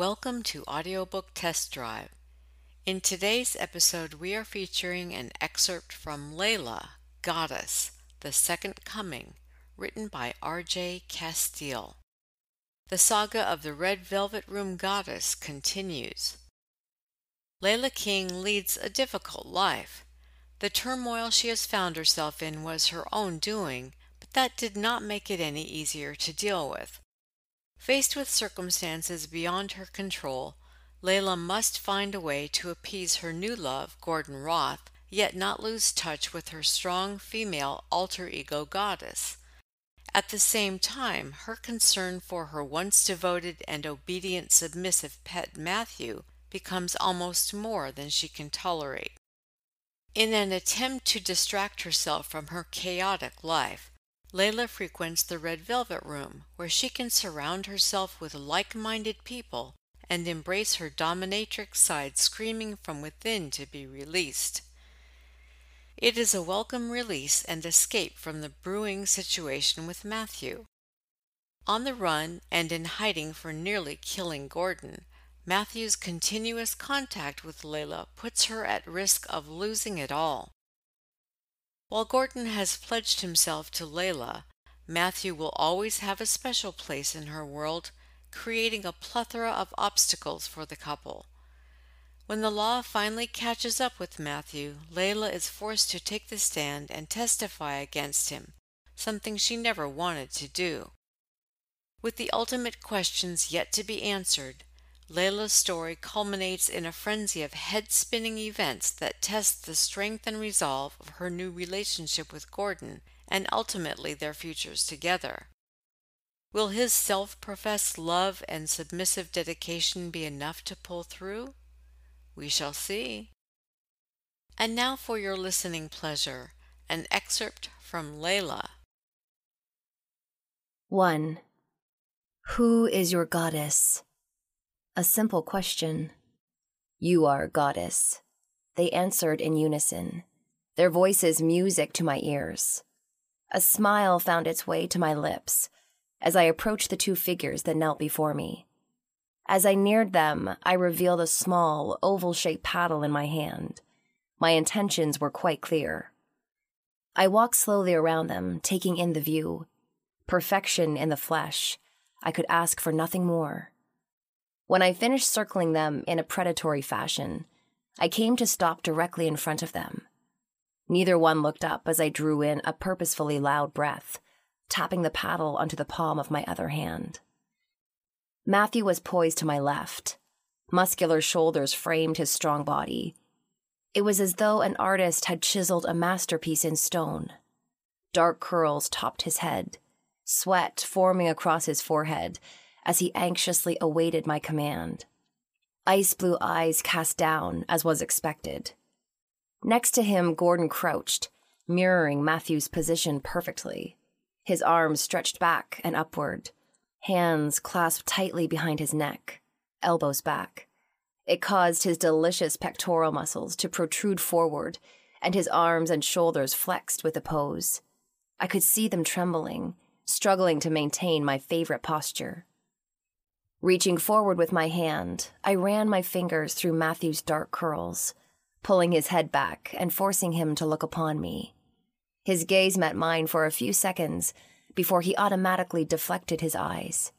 Welcome to Audiobook Test Drive. In today's episode, we are featuring an excerpt from Layla, Goddess, The Second Coming, written by R.J. Casteel. The saga of the Red Velvet Room Goddess continues. Layla King leads a difficult life. The turmoil she has found herself in was her own doing, but that did not make it any easier to deal with. Faced with circumstances beyond her control, Layla must find a way to appease her new love, Gordon Roth, yet not lose touch with her strong female alter ego goddess. At the same time, her concern for her once devoted and obedient submissive pet Matthew becomes almost more than she can tolerate. In an attempt to distract herself from her chaotic life, Layla frequents the Red Velvet Room, where she can surround herself with like minded people and embrace her dominatrix side screaming from within to be released. It is a welcome release and escape from the brewing situation with Matthew. On the run and in hiding for nearly killing Gordon, Matthew's continuous contact with Layla puts her at risk of losing it all. While Gordon has pledged himself to Layla, Matthew will always have a special place in her world, creating a plethora of obstacles for the couple. When the law finally catches up with Matthew, Layla is forced to take the stand and testify against him, something she never wanted to do. With the ultimate questions yet to be answered, Layla's story culminates in a frenzy of head spinning events that test the strength and resolve of her new relationship with Gordon and ultimately their futures together. Will his self professed love and submissive dedication be enough to pull through? We shall see. And now for your listening pleasure, an excerpt from Layla. 1. Who is your goddess? A simple question. You are goddess. They answered in unison, their voices music to my ears. A smile found its way to my lips as I approached the two figures that knelt before me. As I neared them, I revealed a small, oval shaped paddle in my hand. My intentions were quite clear. I walked slowly around them, taking in the view. Perfection in the flesh. I could ask for nothing more. When I finished circling them in a predatory fashion, I came to stop directly in front of them. Neither one looked up as I drew in a purposefully loud breath, tapping the paddle onto the palm of my other hand. Matthew was poised to my left. Muscular shoulders framed his strong body. It was as though an artist had chiseled a masterpiece in stone. Dark curls topped his head, sweat forming across his forehead as he anxiously awaited my command. Ice blue eyes cast down, as was expected. Next to him, Gordon crouched, mirroring Matthew's position perfectly, his arms stretched back and upward, hands clasped tightly behind his neck, elbows back. It caused his delicious pectoral muscles to protrude forward, and his arms and shoulders flexed with the pose. I could see them trembling, struggling to maintain my favorite posture. Reaching forward with my hand, I ran my fingers through Matthew's dark curls, pulling his head back and forcing him to look upon me. His gaze met mine for a few seconds before he automatically deflected his eyes.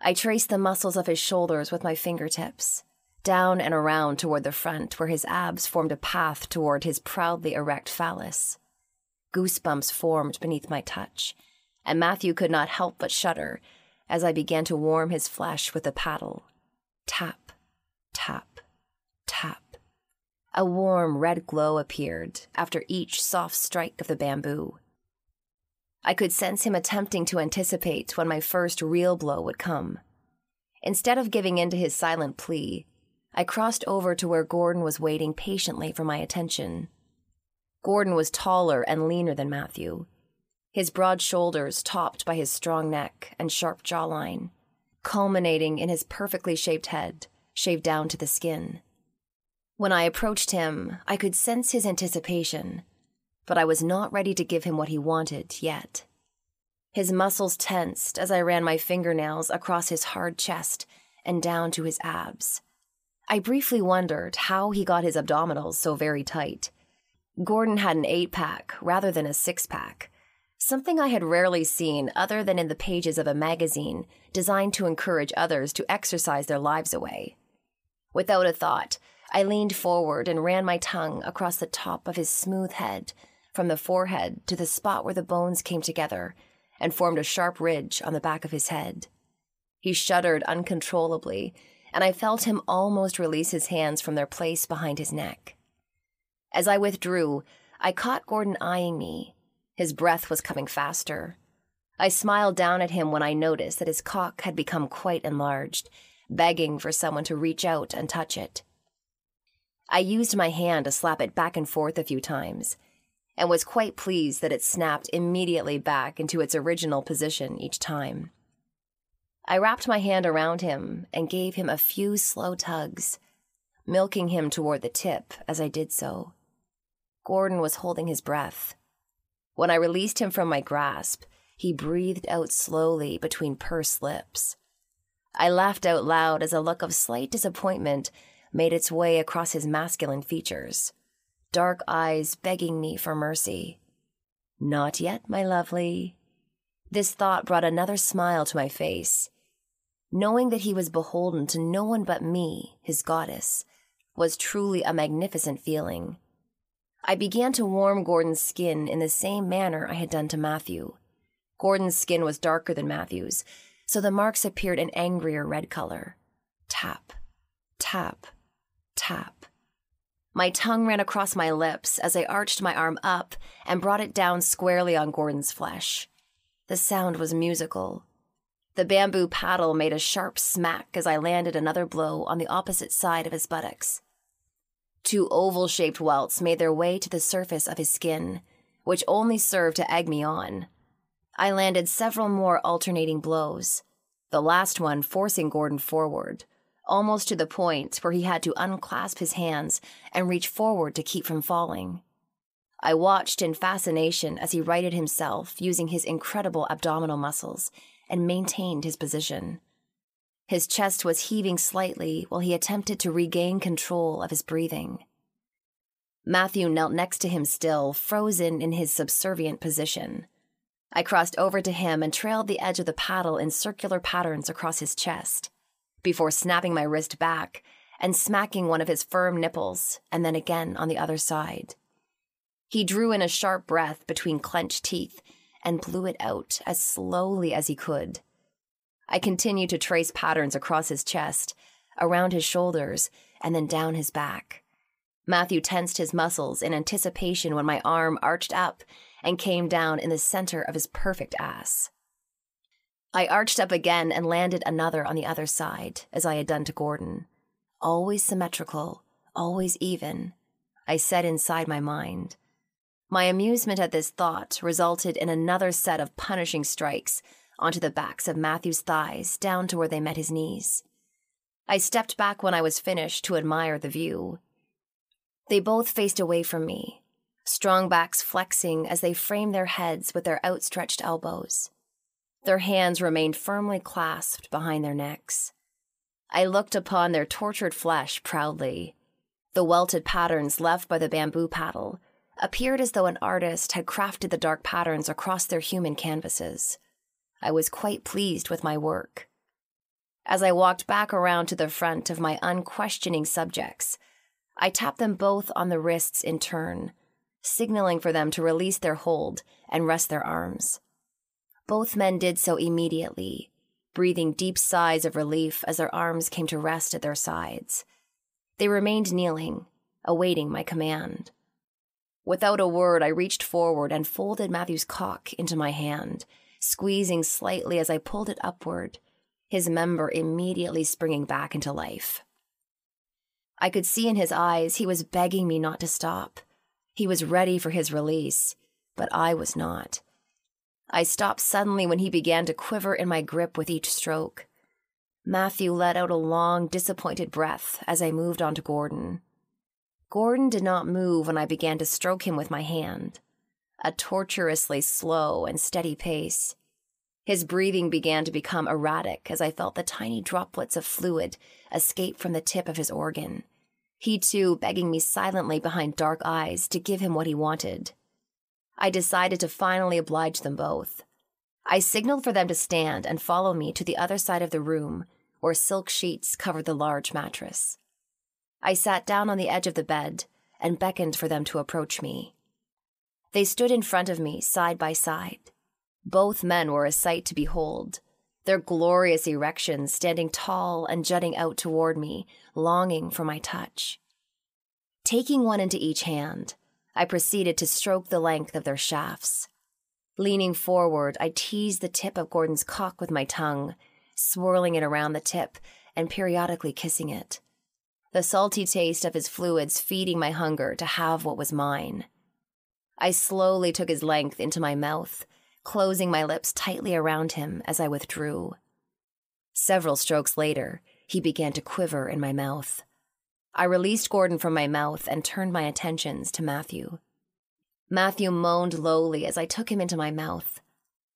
I traced the muscles of his shoulders with my fingertips, down and around toward the front where his abs formed a path toward his proudly erect phallus. Goosebumps formed beneath my touch, and Matthew could not help but shudder as I began to warm his flesh with the paddle. Tap, tap, tap. A warm red glow appeared after each soft strike of the bamboo. I could sense him attempting to anticipate when my first real blow would come. Instead of giving in to his silent plea, I crossed over to where Gordon was waiting patiently for my attention. Gordon was taller and leaner than Matthew, his broad shoulders topped by his strong neck and sharp jawline, culminating in his perfectly shaped head, shaved down to the skin. When I approached him, I could sense his anticipation, but I was not ready to give him what he wanted yet. His muscles tensed as I ran my fingernails across his hard chest and down to his abs. I briefly wondered how he got his abdominals so very tight. Gordon had an eight pack rather than a six pack, something I had rarely seen other than in the pages of a magazine designed to encourage others to exercise their lives away. Without a thought, I leaned forward and ran my tongue across the top of his smooth head, from the forehead to the spot where the bones came together and formed a sharp ridge on the back of his head. He shuddered uncontrollably, and I felt him almost release his hands from their place behind his neck. As I withdrew, I caught Gordon eyeing me. His breath was coming faster. I smiled down at him when I noticed that his cock had become quite enlarged, begging for someone to reach out and touch it. I used my hand to slap it back and forth a few times, and was quite pleased that it snapped immediately back into its original position each time. I wrapped my hand around him and gave him a few slow tugs, milking him toward the tip as I did so. Gordon was holding his breath. When I released him from my grasp, he breathed out slowly between pursed lips. I laughed out loud as a look of slight disappointment made its way across his masculine features, dark eyes begging me for mercy. Not yet, my lovely. This thought brought another smile to my face. Knowing that he was beholden to no one but me, his goddess, was truly a magnificent feeling. I began to warm Gordon's skin in the same manner I had done to Matthew. Gordon's skin was darker than Matthew's, so the marks appeared an angrier red color. Tap, tap, tap. My tongue ran across my lips as I arched my arm up and brought it down squarely on Gordon's flesh. The sound was musical. The bamboo paddle made a sharp smack as I landed another blow on the opposite side of his buttocks. Two oval shaped welts made their way to the surface of his skin, which only served to egg me on. I landed several more alternating blows, the last one forcing Gordon forward, almost to the point where he had to unclasp his hands and reach forward to keep from falling. I watched in fascination as he righted himself using his incredible abdominal muscles and maintained his position. His chest was heaving slightly while he attempted to regain control of his breathing. Matthew knelt next to him still, frozen in his subservient position. I crossed over to him and trailed the edge of the paddle in circular patterns across his chest before snapping my wrist back and smacking one of his firm nipples, and then again on the other side. He drew in a sharp breath between clenched teeth and blew it out as slowly as he could. I continued to trace patterns across his chest, around his shoulders, and then down his back. Matthew tensed his muscles in anticipation when my arm arched up and came down in the center of his perfect ass. I arched up again and landed another on the other side, as I had done to Gordon. Always symmetrical, always even, I said inside my mind. My amusement at this thought resulted in another set of punishing strikes onto the backs of Matthew's thighs down to where they met his knees. I stepped back when I was finished to admire the view. They both faced away from me, strong backs flexing as they framed their heads with their outstretched elbows. Their hands remained firmly clasped behind their necks. I looked upon their tortured flesh proudly. The welted patterns left by the bamboo paddle appeared as though an artist had crafted the dark patterns across their human canvases. I was quite pleased with my work. As I walked back around to the front of my unquestioning subjects, I tapped them both on the wrists in turn, signaling for them to release their hold and rest their arms. Both men did so immediately, breathing deep sighs of relief as their arms came to rest at their sides. They remained kneeling, awaiting my command. Without a word, I reached forward and folded Matthew's cock into my hand, squeezing slightly as I pulled it upward, his member immediately springing back into life. I could see in his eyes he was begging me not to stop. He was ready for his release, but I was not. I stopped suddenly when he began to quiver in my grip with each stroke. Matthew let out a long, disappointed breath as I moved on to Gordon. Gordon did not move when I began to stroke him with my hand, a tortuously slow and steady pace. His breathing began to become erratic as I felt the tiny droplets of fluid escape from the tip of his organ. He too begging me silently behind dark eyes to give him what he wanted. I decided to finally oblige them both. I signaled for them to stand and follow me to the other side of the room, where silk sheets covered the large mattress. I sat down on the edge of the bed and beckoned for them to approach me. They stood in front of me, side by side. Both men were a sight to behold, their glorious erections standing tall and jutting out toward me, longing for my touch. Taking one into each hand, I proceeded to stroke the length of their shafts. Leaning forward, I teased the tip of Gordon's cock with my tongue, swirling it around the tip and periodically kissing it. The salty taste of his fluids feeding my hunger to have what was mine. I slowly took his length into my mouth, closing my lips tightly around him as I withdrew. Several strokes later, he began to quiver in my mouth. I released Gordon from my mouth and turned my attentions to Matthew. Matthew moaned lowly as I took him into my mouth.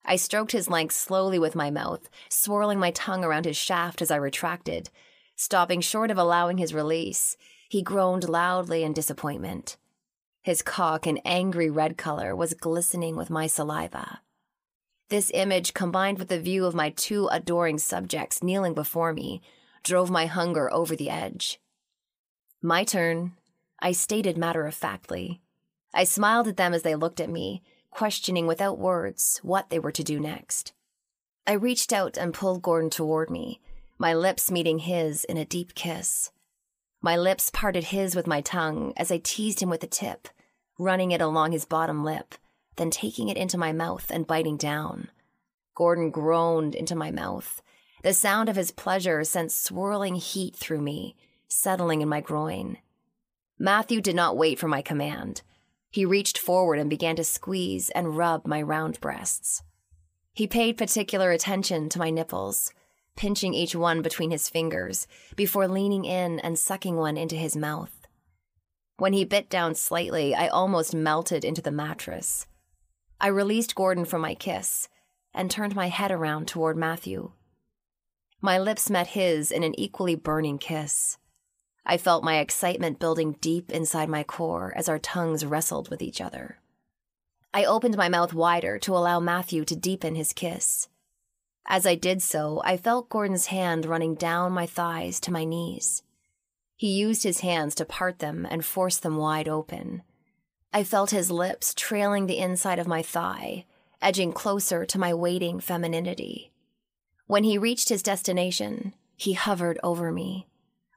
I stroked his length slowly with my mouth, swirling my tongue around his shaft as I retracted. Stopping short of allowing his release, he groaned loudly in disappointment. His cock, an angry red color, was glistening with my saliva. This image, combined with the view of my two adoring subjects kneeling before me, drove my hunger over the edge. My turn, I stated matter of factly. I smiled at them as they looked at me, questioning without words what they were to do next. I reached out and pulled Gordon toward me, my lips meeting his in a deep kiss. My lips parted his with my tongue as I teased him with the tip, running it along his bottom lip then taking it into my mouth and biting down. Gordon groaned into my mouth. The sound of his pleasure sent swirling heat through me, settling in my groin. Matthew did not wait for my command. He reached forward and began to squeeze and rub my round breasts. He paid particular attention to my nipples, pinching each one between his fingers before leaning in and sucking one into his mouth. When he bit down slightly, I almost melted into the mattress. I released Gordon from my kiss and turned my head around toward Matthew. My lips met his in an equally burning kiss. I felt my excitement building deep inside my core as our tongues wrestled with each other. I opened my mouth wider to allow Matthew to deepen his kiss. As I did so, I felt Gordon's hand running down my thighs to my knees. He used his hands to part them and force them wide open. I felt his lips trailing the inside of my thigh, edging closer to my waiting femininity. When he reached his destination, he hovered over me.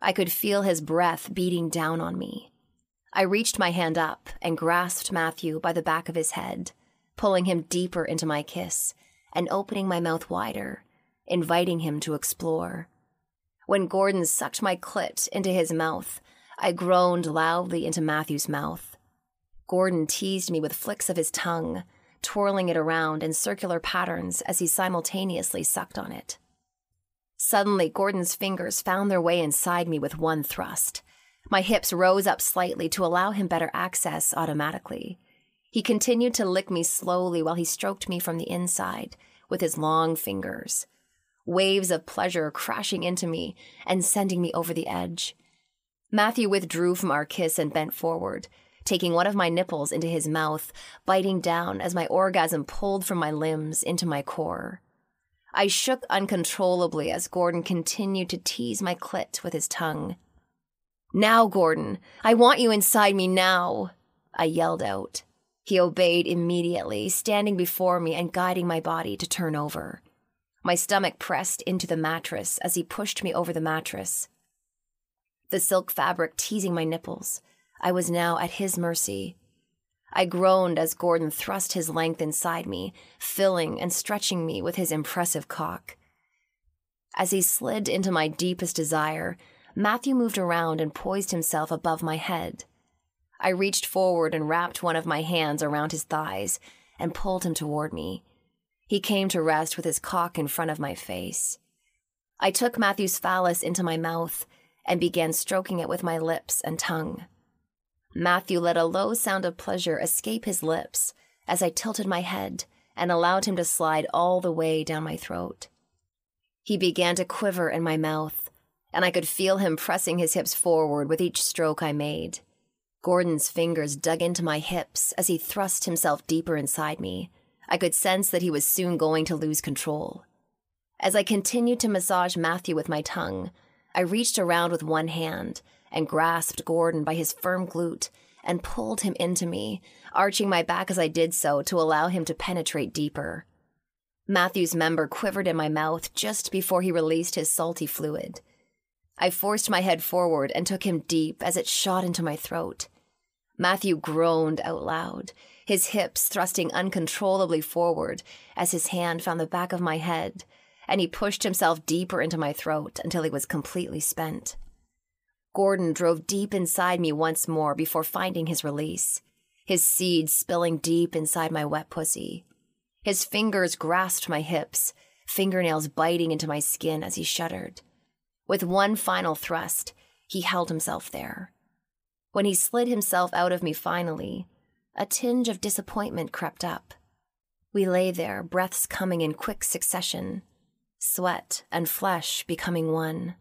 I could feel his breath beating down on me. I reached my hand up and grasped Matthew by the back of his head, pulling him deeper into my kiss and opening my mouth wider, inviting him to explore. When Gordon sucked my clit into his mouth, I groaned loudly into Matthew's mouth. Gordon teased me with flicks of his tongue, twirling it around in circular patterns as he simultaneously sucked on it. Suddenly, Gordon's fingers found their way inside me with one thrust. My hips rose up slightly to allow him better access automatically. He continued to lick me slowly while he stroked me from the inside with his long fingers, waves of pleasure crashing into me and sending me over the edge. Matthew withdrew from our kiss and bent forward, taking one of my nipples into his mouth, biting down as my orgasm pulled from my limbs into my core. I shook uncontrollably as Gordon continued to tease my clit with his tongue. Now, Gordon, I want you inside me now, I yelled out. He obeyed immediately, standing before me and guiding my body to turn over. My stomach pressed into the mattress as he pushed me over the mattress. The silk fabric teasing my nipples, I was now at his mercy. I groaned as Gordon thrust his length inside me, filling and stretching me with his impressive cock. As he slid into my deepest desire, Matthew moved around and poised himself above my head. I reached forward and wrapped one of my hands around his thighs and pulled him toward me. He came to rest with his cock in front of my face. I took Matthew's phallus into my mouth and began stroking it with my lips and tongue. Matthew let a low sound of pleasure escape his lips as I tilted my head and allowed him to slide all the way down my throat. He began to quiver in my mouth, and I could feel him pressing his hips forward with each stroke I made. Gordon's fingers dug into my hips as he thrust himself deeper inside me. I could sense that he was soon going to lose control. As I continued to massage Matthew with my tongue, I reached around with one hand and grasped Gordon by his firm glute and pulled him into me, arching my back as I did so to allow him to penetrate deeper. Matthew's member quivered in my mouth just before he released his salty fluid. I forced my head forward and took him deep as it shot into my throat. Matthew groaned out loud, his hips thrusting uncontrollably forward as his hand found the back of my head, and he pushed himself deeper into my throat until he was completely spent. Gordon drove deep inside me once more before finding his release, his seed spilling deep inside my wet pussy. His fingers grasped my hips, fingernails biting into my skin as he shuddered. With one final thrust, he held himself there. When he slid himself out of me finally, a tinge of disappointment crept up. We lay there, breaths coming in quick succession, sweat and flesh becoming one.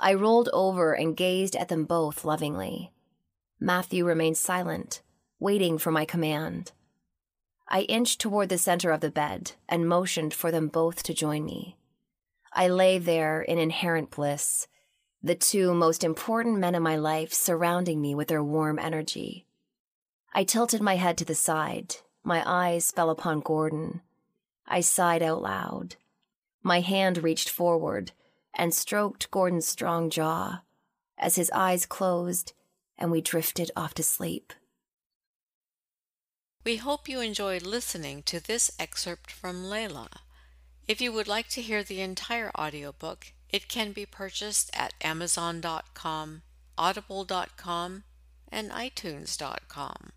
I rolled over and gazed at them both lovingly. Matthew remained silent, waiting for my command. I inched toward the center of the bed and motioned for them both to join me. I lay there in inherent bliss, the two most important men in my life surrounding me with their warm energy. I tilted my head to the side. My eyes fell upon Gordon. I sighed out loud. My hand reached forward and stroked Gordon's strong jaw as his eyes closed and we drifted off to sleep. We hope you enjoyed listening to this excerpt from Layla. If you would like to hear the entire audiobook, it can be purchased at Amazon.com, Audible.com, and iTunes.com.